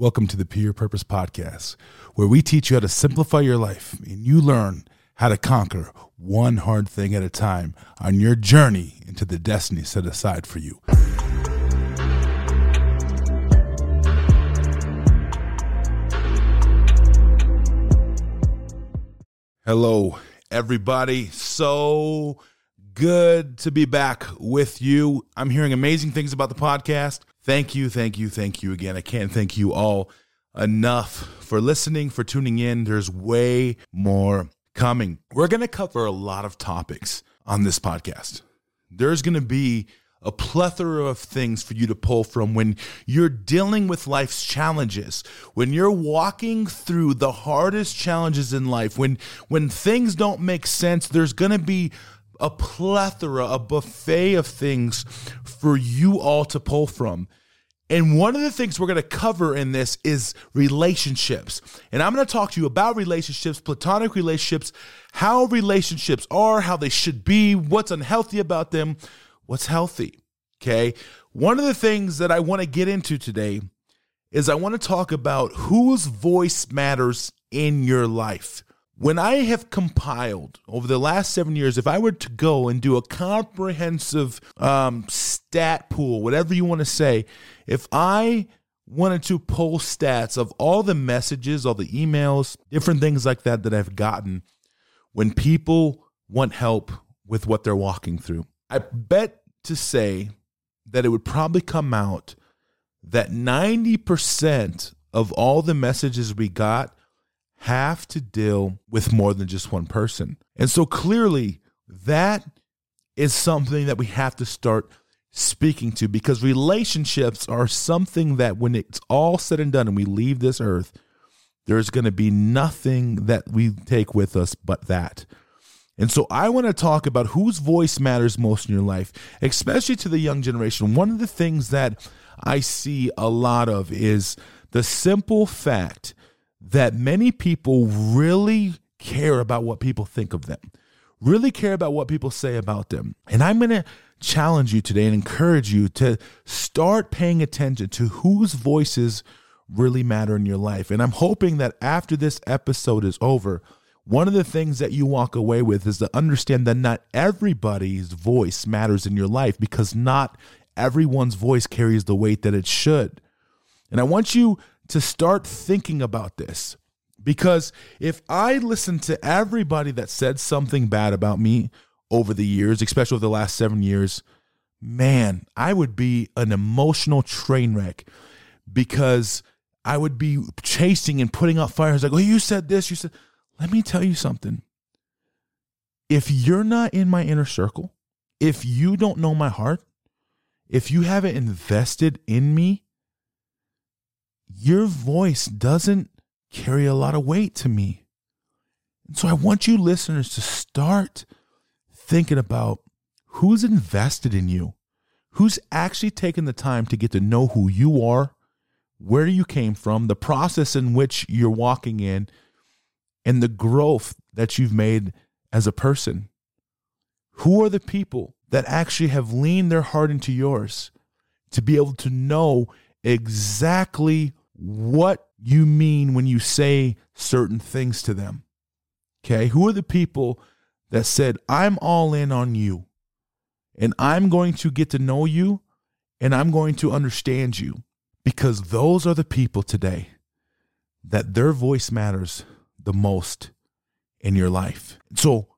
Welcome to the Peer Purpose Podcast, where we teach you how to simplify your life and you learn how to conquer one hard thing at a time on your journey into the destiny set aside for you. Hello, everybody. So good to be back with you. I'm hearing amazing things about the podcast. Thank you, thank you, thank you again. I can't thank you all enough for listening, for tuning in. There's way more coming. We're going to cover a lot of topics on this podcast. There's going to be a plethora of things for you to pull from when you're dealing with life's challenges when you're walking through the hardest challenges in life when when things don't make sense there's going to be a plethora, a buffet of things for you all to pull from. And one of the things we're going to cover in this is relationships. And I'm going to talk to you about relationships, platonic relationships, how relationships are, how they should be, what's unhealthy about them, what's healthy. Okay. One of the things that I want to get into today is I want to talk about whose voice matters in your life. When I have compiled over the last seven years, if I were to go and do a comprehensive um, stat pool, whatever you want to say, if I wanted to pull stats of all the messages, all the emails, different things like that that I've gotten when people want help with what they're walking through, I bet to say that it would probably come out that 90% of all the messages we got have to deal with more than just one person. And so clearly, that is something that we have to start speaking to because relationships are something that when it's all said and done and we leave this earth, there's going to be nothing that we take with us but that. And so I want to talk about whose voice matters most in your life, especially to the young generation. One of the things that I see a lot of is the simple fact that many people really care about what people think of them, really care about what people say about them. And I'm going to challenge you today and encourage you to start paying attention to whose voices really matter in your life. And I'm hoping that after this episode is over, one of the things that you walk away with is to understand that not everybody's voice matters in your life because not everyone's voice carries the weight that it should. And I want you to start thinking about this. Because if I listen to everybody that said something bad about me over the years, especially over the last seven years, man, I would be an emotional train wreck because I would be chasing and putting out fires like, oh, you said this, you said, let me tell you something. If you're not in my inner circle, if you don't know my heart, if you haven't invested in me, your voice doesn't carry a lot of weight to me. And so I want you listeners to start thinking about who's invested in you, who's actually taken the time to get to know who you are, where you came from, the process in which you're walking in, and the growth that you've made as a person. Who are the people that actually have leaned their heart into yours to be able to know exactly what you mean when you say certain things to them. Okay, who are the people that said, I'm all in on you and I'm going to get to know you and I'm going to understand you? Because those are the people today that their voice matters the most in your life. So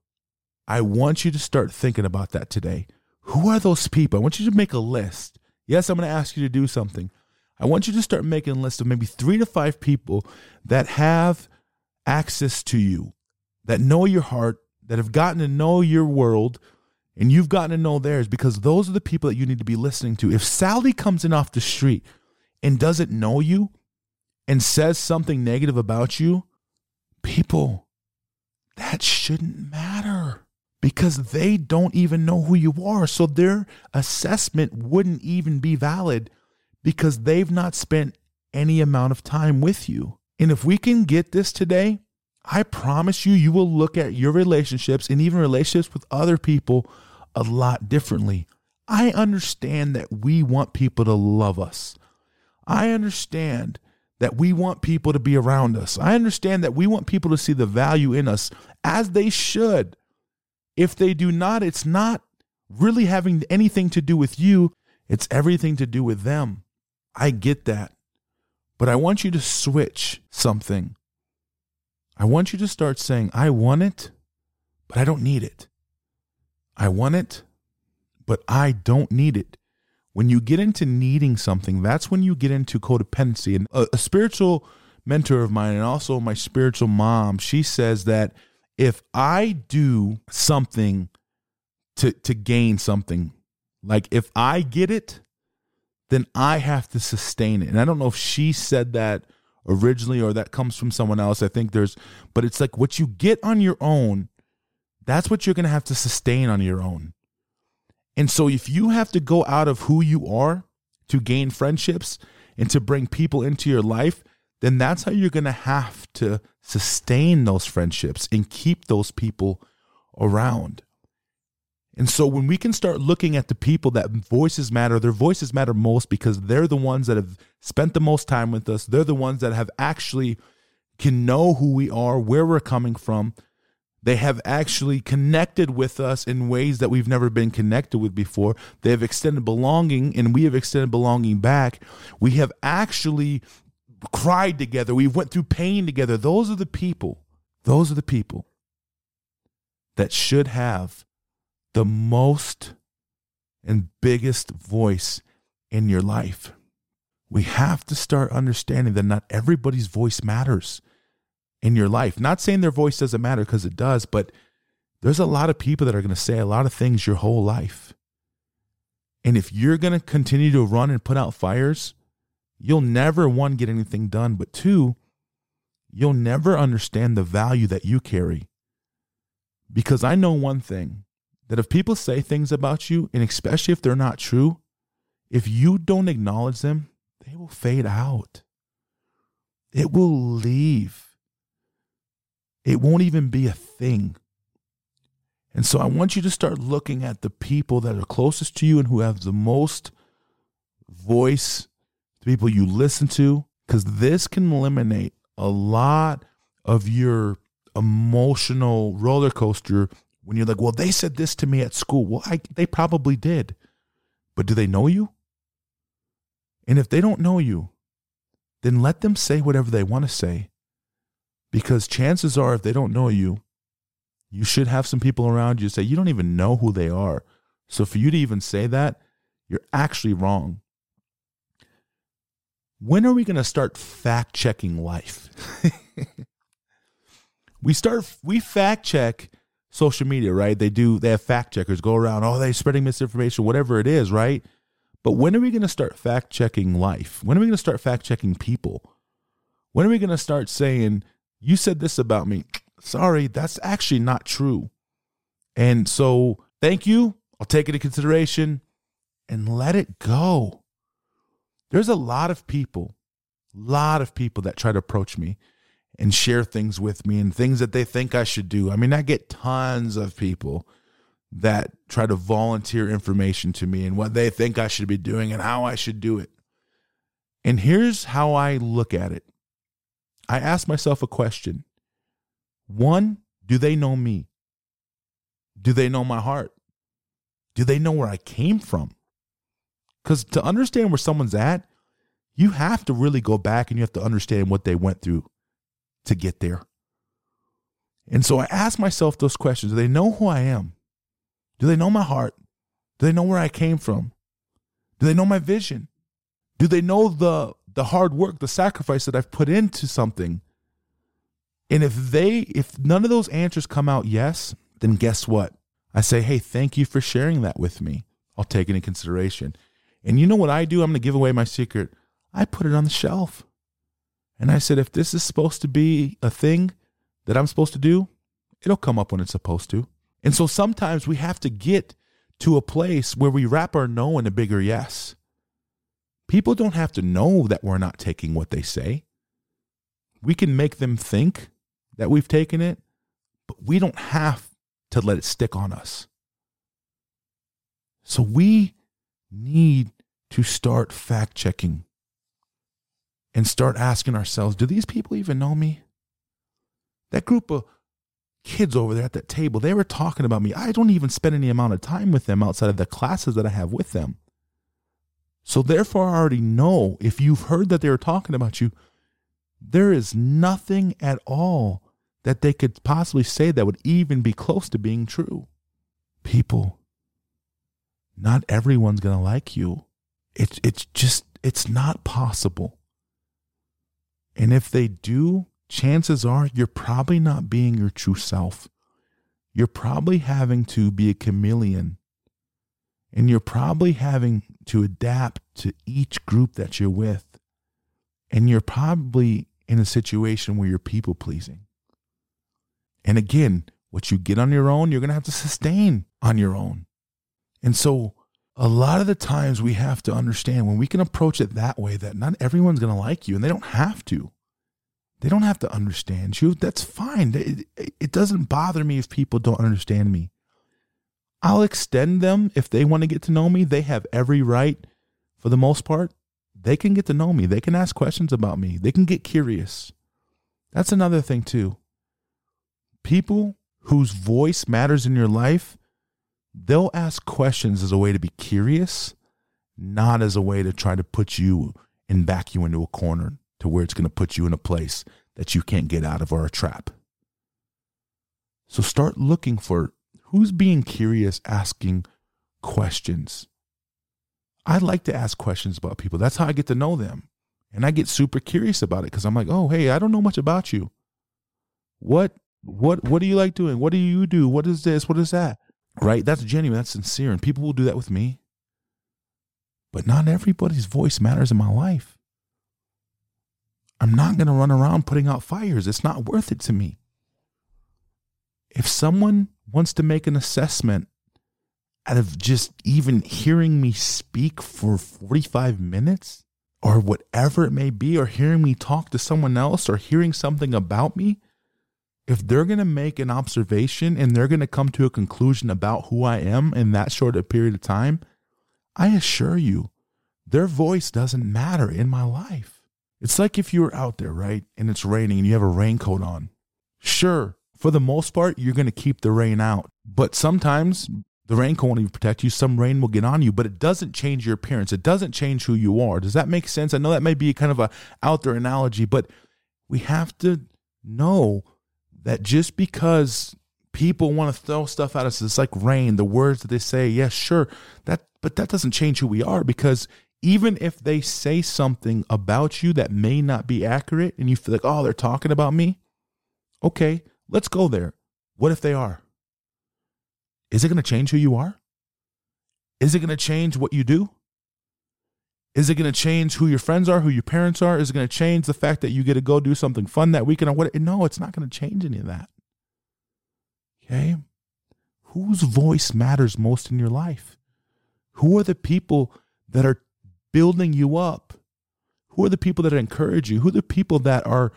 I want you to start thinking about that today. Who are those people? I want you to make a list. Yes, I'm going to ask you to do something. I want you to start making a list of maybe three to five people that have access to you, that know your heart, that have gotten to know your world, and you've gotten to know theirs because those are the people that you need to be listening to. If Sally comes in off the street and doesn't know you and says something negative about you, people, that shouldn't matter because they don't even know who you are. So their assessment wouldn't even be valid because they've not spent any amount of time with you. And if we can get this today, I promise you, you will look at your relationships and even relationships with other people a lot differently. I understand that we want people to love us. I understand that we want people to be around us. I understand that we want people to see the value in us as they should. If they do not, it's not really having anything to do with you, it's everything to do with them. I get that. But I want you to switch something. I want you to start saying, I want it, but I don't need it. I want it, but I don't need it. When you get into needing something, that's when you get into codependency. And a, a spiritual mentor of mine, and also my spiritual mom, she says that if I do something to, to gain something, like if I get it, then I have to sustain it. And I don't know if she said that originally or that comes from someone else. I think there's, but it's like what you get on your own, that's what you're going to have to sustain on your own. And so if you have to go out of who you are to gain friendships and to bring people into your life, then that's how you're going to have to sustain those friendships and keep those people around. And so when we can start looking at the people that voices matter, their voices matter most because they're the ones that have spent the most time with us. They're the ones that have actually can know who we are, where we're coming from, they have actually connected with us in ways that we've never been connected with before. They have extended belonging and we have extended belonging back. We have actually cried together. We went through pain together. Those are the people. Those are the people that should have the most and biggest voice in your life. We have to start understanding that not everybody's voice matters in your life. Not saying their voice doesn't matter because it does, but there's a lot of people that are going to say a lot of things your whole life. And if you're going to continue to run and put out fires, you'll never, one, get anything done, but two, you'll never understand the value that you carry. Because I know one thing that if people say things about you, and especially if they're not true, if you don't acknowledge them, they will fade out. It will leave. It won't even be a thing. And so I want you to start looking at the people that are closest to you and who have the most voice, the people you listen to, because this can eliminate a lot of your emotional roller coaster when you're like, well, they said this to me at school. Well, I, they probably did. But do they know you? And if they don't know you, then let them say whatever they want to say because chances are, if they don't know you, you should have some people around you say, you don't even know who they are. So for you to even say that, you're actually wrong. When are we going to start fact checking life? we start, we fact check social media, right? They do, they have fact checkers go around, oh, they're spreading misinformation, whatever it is, right? But when are we going to start fact checking life? When are we going to start fact checking people? When are we going to start saying, you said this about me. Sorry, that's actually not true. And so, thank you. I'll take it into consideration and let it go. There's a lot of people, a lot of people that try to approach me and share things with me and things that they think I should do. I mean, I get tons of people that try to volunteer information to me and what they think I should be doing and how I should do it. And here's how I look at it I ask myself a question. One, do they know me? Do they know my heart? Do they know where I came from? Because to understand where someone's at, you have to really go back and you have to understand what they went through to get there. And so I ask myself those questions Do they know who I am? Do they know my heart? Do they know where I came from? Do they know my vision? Do they know the the hard work, the sacrifice that I've put into something. And if they, if none of those answers come out yes, then guess what? I say, hey, thank you for sharing that with me. I'll take it in consideration. And you know what I do? I'm going to give away my secret. I put it on the shelf. And I said, if this is supposed to be a thing that I'm supposed to do, it'll come up when it's supposed to. And so sometimes we have to get to a place where we wrap our no in a bigger yes. People don't have to know that we're not taking what they say. We can make them think that we've taken it, but we don't have to let it stick on us. So we need to start fact checking and start asking ourselves do these people even know me? That group of kids over there at that table, they were talking about me. I don't even spend any amount of time with them outside of the classes that I have with them. So, therefore, I already know if you've heard that they were talking about you, there is nothing at all that they could possibly say that would even be close to being true. People, not everyone's going to like you. It's, it's just, it's not possible. And if they do, chances are you're probably not being your true self. You're probably having to be a chameleon. And you're probably having to adapt to each group that you're with. And you're probably in a situation where you're people pleasing. And again, what you get on your own, you're going to have to sustain on your own. And so, a lot of the times we have to understand when we can approach it that way that not everyone's going to like you and they don't have to. They don't have to understand you. That's fine. It, it doesn't bother me if people don't understand me. I'll extend them if they want to get to know me. They have every right, for the most part. They can get to know me. They can ask questions about me. They can get curious. That's another thing, too. People whose voice matters in your life, they'll ask questions as a way to be curious, not as a way to try to put you and back you into a corner to where it's going to put you in a place that you can't get out of or a trap. So start looking for who's being curious, asking questions. I like to ask questions about people. That's how I get to know them. And I get super curious about it because I'm like, oh, hey, I don't know much about you. What what what do you like doing? What do you do? What is this? What is that? Right? That's genuine. That's sincere. And people will do that with me. But not everybody's voice matters in my life. I'm not going to run around putting out fires. It's not worth it to me. If someone wants to make an assessment out of just even hearing me speak for 45 minutes or whatever it may be, or hearing me talk to someone else or hearing something about me, if they're going to make an observation and they're going to come to a conclusion about who I am in that short a period of time, I assure you, their voice doesn't matter in my life. It's like if you were out there, right, and it's raining and you have a raincoat on. Sure, for the most part, you're going to keep the rain out. But sometimes the raincoat won't even protect you. Some rain will get on you, but it doesn't change your appearance. It doesn't change who you are. Does that make sense? I know that may be kind of a out there analogy, but we have to know that just because people want to throw stuff at us, it's like rain, the words that they say, yes, sure, that but that doesn't change who we are because even if they say something about you that may not be accurate and you feel like, oh, they're talking about me, okay, let's go there. What if they are? Is it going to change who you are? Is it going to change what you do? Is it going to change who your friends are, who your parents are? Is it going to change the fact that you get to go do something fun that weekend or what? No, it's not going to change any of that. Okay? Whose voice matters most in your life? Who are the people that are building you up? Who are the people that encourage you? Who are the people that are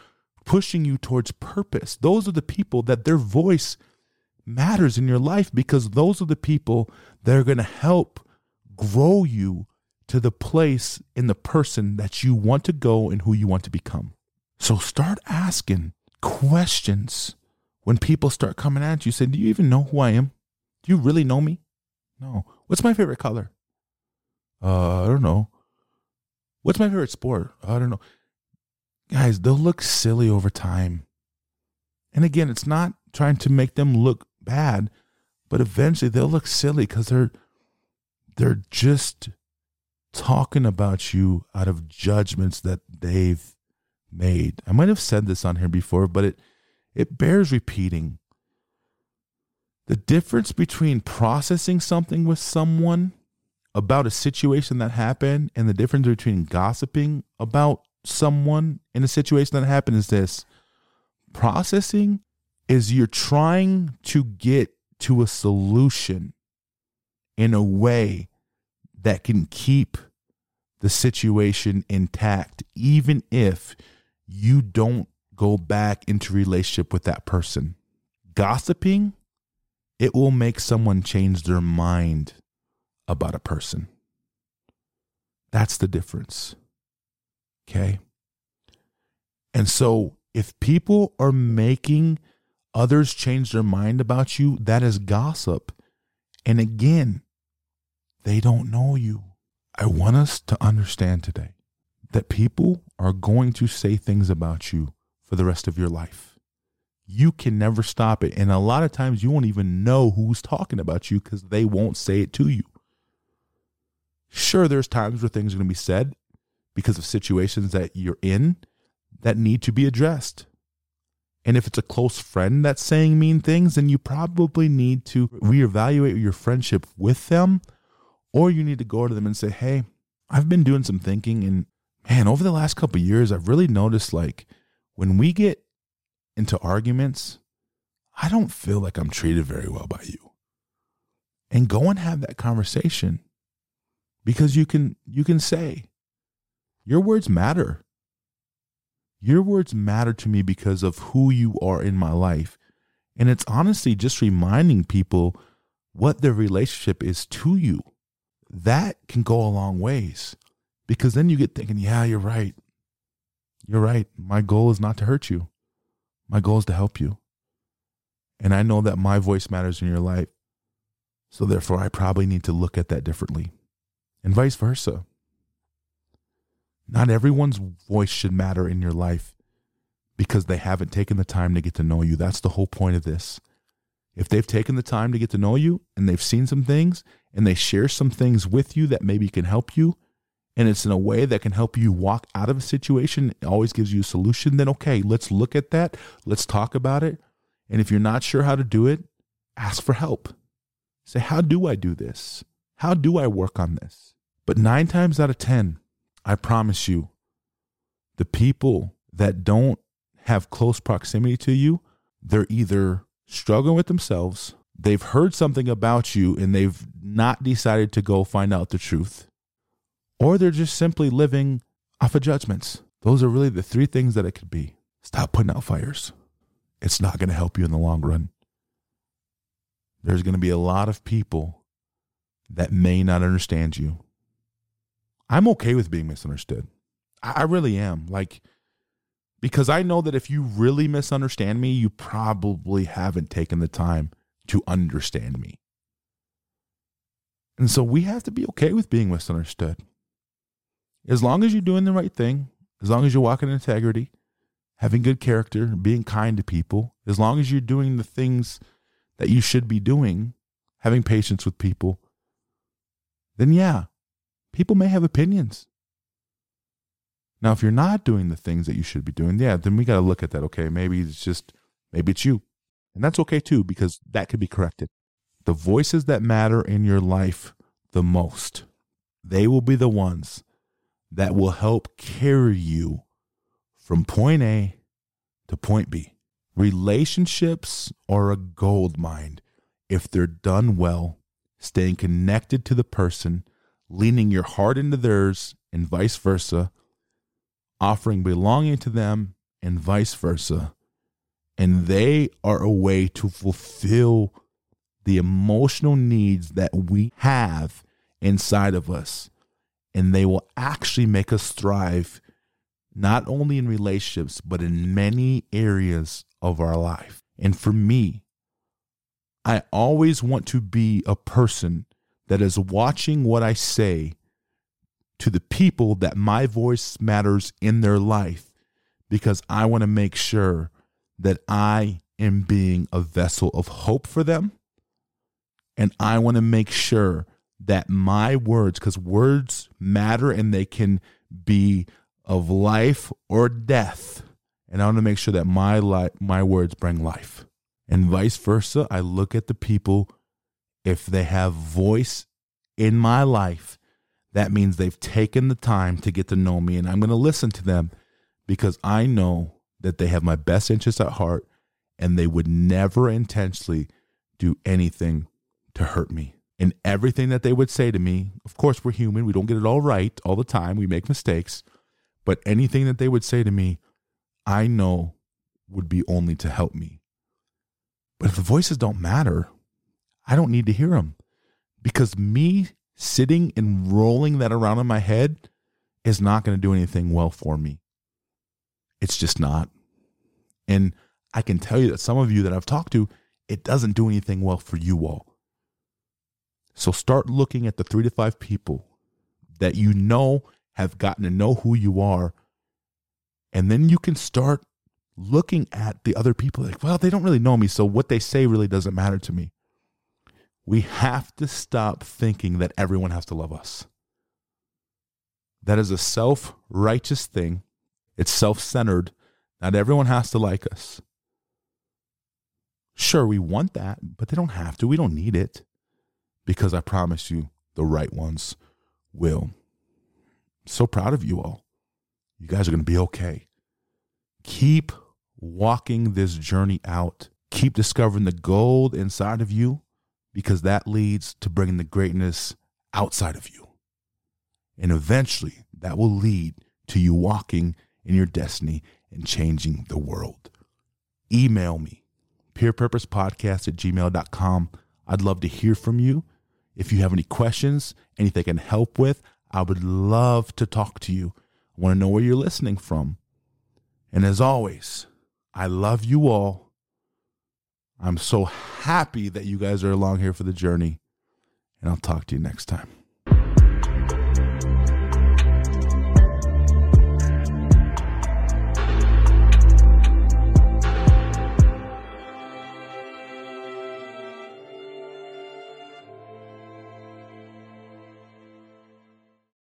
pushing you towards purpose? Those are the people that their voice matters in your life because those are the people that are going to help grow you to the place in the person that you want to go and who you want to become. So start asking questions when people start coming at you. Say, Do you even know who I am? Do you really know me? No. What's my favorite color? Uh, I don't know. What's my favorite sport? I don't know. Guys, they'll look silly over time. And again, it's not trying to make them look bad, but eventually they'll look silly because they're they're just talking about you out of judgments that they've made. I might have said this on here before, but it it bears repeating. The difference between processing something with someone about a situation that happened and the difference between gossiping about someone in a situation that happened is this processing is you're trying to get to a solution in a way that can keep the situation intact even if you don't go back into relationship with that person gossiping it will make someone change their mind about a person. That's the difference. Okay? And so if people are making others change their mind about you, that is gossip. And again, they don't know you. I want us to understand today that people are going to say things about you for the rest of your life. You can never stop it. And a lot of times you won't even know who's talking about you because they won't say it to you. Sure, there's times where things are going to be said because of situations that you're in that need to be addressed. And if it's a close friend that's saying mean things, then you probably need to reevaluate your friendship with them, or you need to go to them and say, Hey, I've been doing some thinking, and man, over the last couple years, I've really noticed like when we get into arguments, I don't feel like I'm treated very well by you. And go and have that conversation because you can you can say your words matter. Your words matter to me because of who you are in my life. And it's honestly just reminding people what their relationship is to you. That can go a long ways because then you get thinking, yeah, you're right. You're right. My goal is not to hurt you, my goal is to help you. And I know that my voice matters in your life. So therefore, I probably need to look at that differently and vice versa. Not everyone's voice should matter in your life because they haven't taken the time to get to know you. That's the whole point of this. If they've taken the time to get to know you and they've seen some things and they share some things with you that maybe can help you, and it's in a way that can help you walk out of a situation, it always gives you a solution, then okay, let's look at that. Let's talk about it. And if you're not sure how to do it, ask for help. Say, how do I do this? How do I work on this? But nine times out of 10, I promise you, the people that don't have close proximity to you, they're either struggling with themselves, they've heard something about you and they've not decided to go find out the truth, or they're just simply living off of judgments. Those are really the three things that it could be. Stop putting out fires. It's not going to help you in the long run. There's going to be a lot of people that may not understand you. I'm okay with being misunderstood. I, really am. Like, because I know that if you really misunderstand me, you probably haven't taken the time to understand me. And so we have to be okay with being misunderstood. As long as you're doing the right thing, as long as you're walking in integrity, having good character, being kind to people, as long as you're doing the things that you should be doing, having patience with people, then yeah, people may have opinions. Now, if you're not doing the things that you should be doing, yeah, then we got to look at that. Okay, maybe it's just, maybe it's you. And that's okay too, because that could be corrected. The voices that matter in your life the most, they will be the ones that will help carry you from point A to point B. Relationships are a gold mine if they're done well, staying connected to the person leaning your heart into theirs and vice versa, offering belonging to them and vice versa. And they are a way to fulfill the emotional needs that we have inside of us. And they will actually make us thrive, not only in relationships, but in many areas of our life. And for me, I always want to be a person that is watching what I say to the people that my voice matters in their life because I want to make sure that I am being a vessel of hope for them. And I want to make sure that my words, because words matter and they can be of life or death. And I want to make sure that my life, my words bring life. And vice versa, I look at the people if they have voice in my life, that means they've taken the time to get to know me. And I'm going to listen to them because I know that they have my best interests at heart and they would never intentionally do anything to hurt me. And everything that they would say to me, of course, we're human. We don't get it all right all the time. We make mistakes. But anything that they would say to me, I know would be only to help me. But if the voices don't matter, I don't need to hear them because me sitting and rolling that around in my head is not going to do anything well for me. It's just not. And I can tell you that some of you that I've talked to, it doesn't do anything well for you all. So start looking at the three to five people that you know have gotten to know who you are. And then you can start looking at the other people like, well, they don't really know me. So what they say really doesn't matter to me. We have to stop thinking that everyone has to love us. That is a self righteous thing. It's self centered. Not everyone has to like us. Sure, we want that, but they don't have to. We don't need it because I promise you, the right ones will. So proud of you all. You guys are going to be okay. Keep walking this journey out. Keep discovering the gold inside of you because that leads to bringing the greatness outside of you. And eventually, that will lead to you walking in your destiny and changing the world. Email me, peerpurposepodcast at gmail.com. I'd love to hear from you. If you have any questions, anything I can help with, I would love to talk to you. I want to know where you're listening from. And as always, I love you all. I'm so happy that you guys are along here for the journey. And I'll talk to you next time.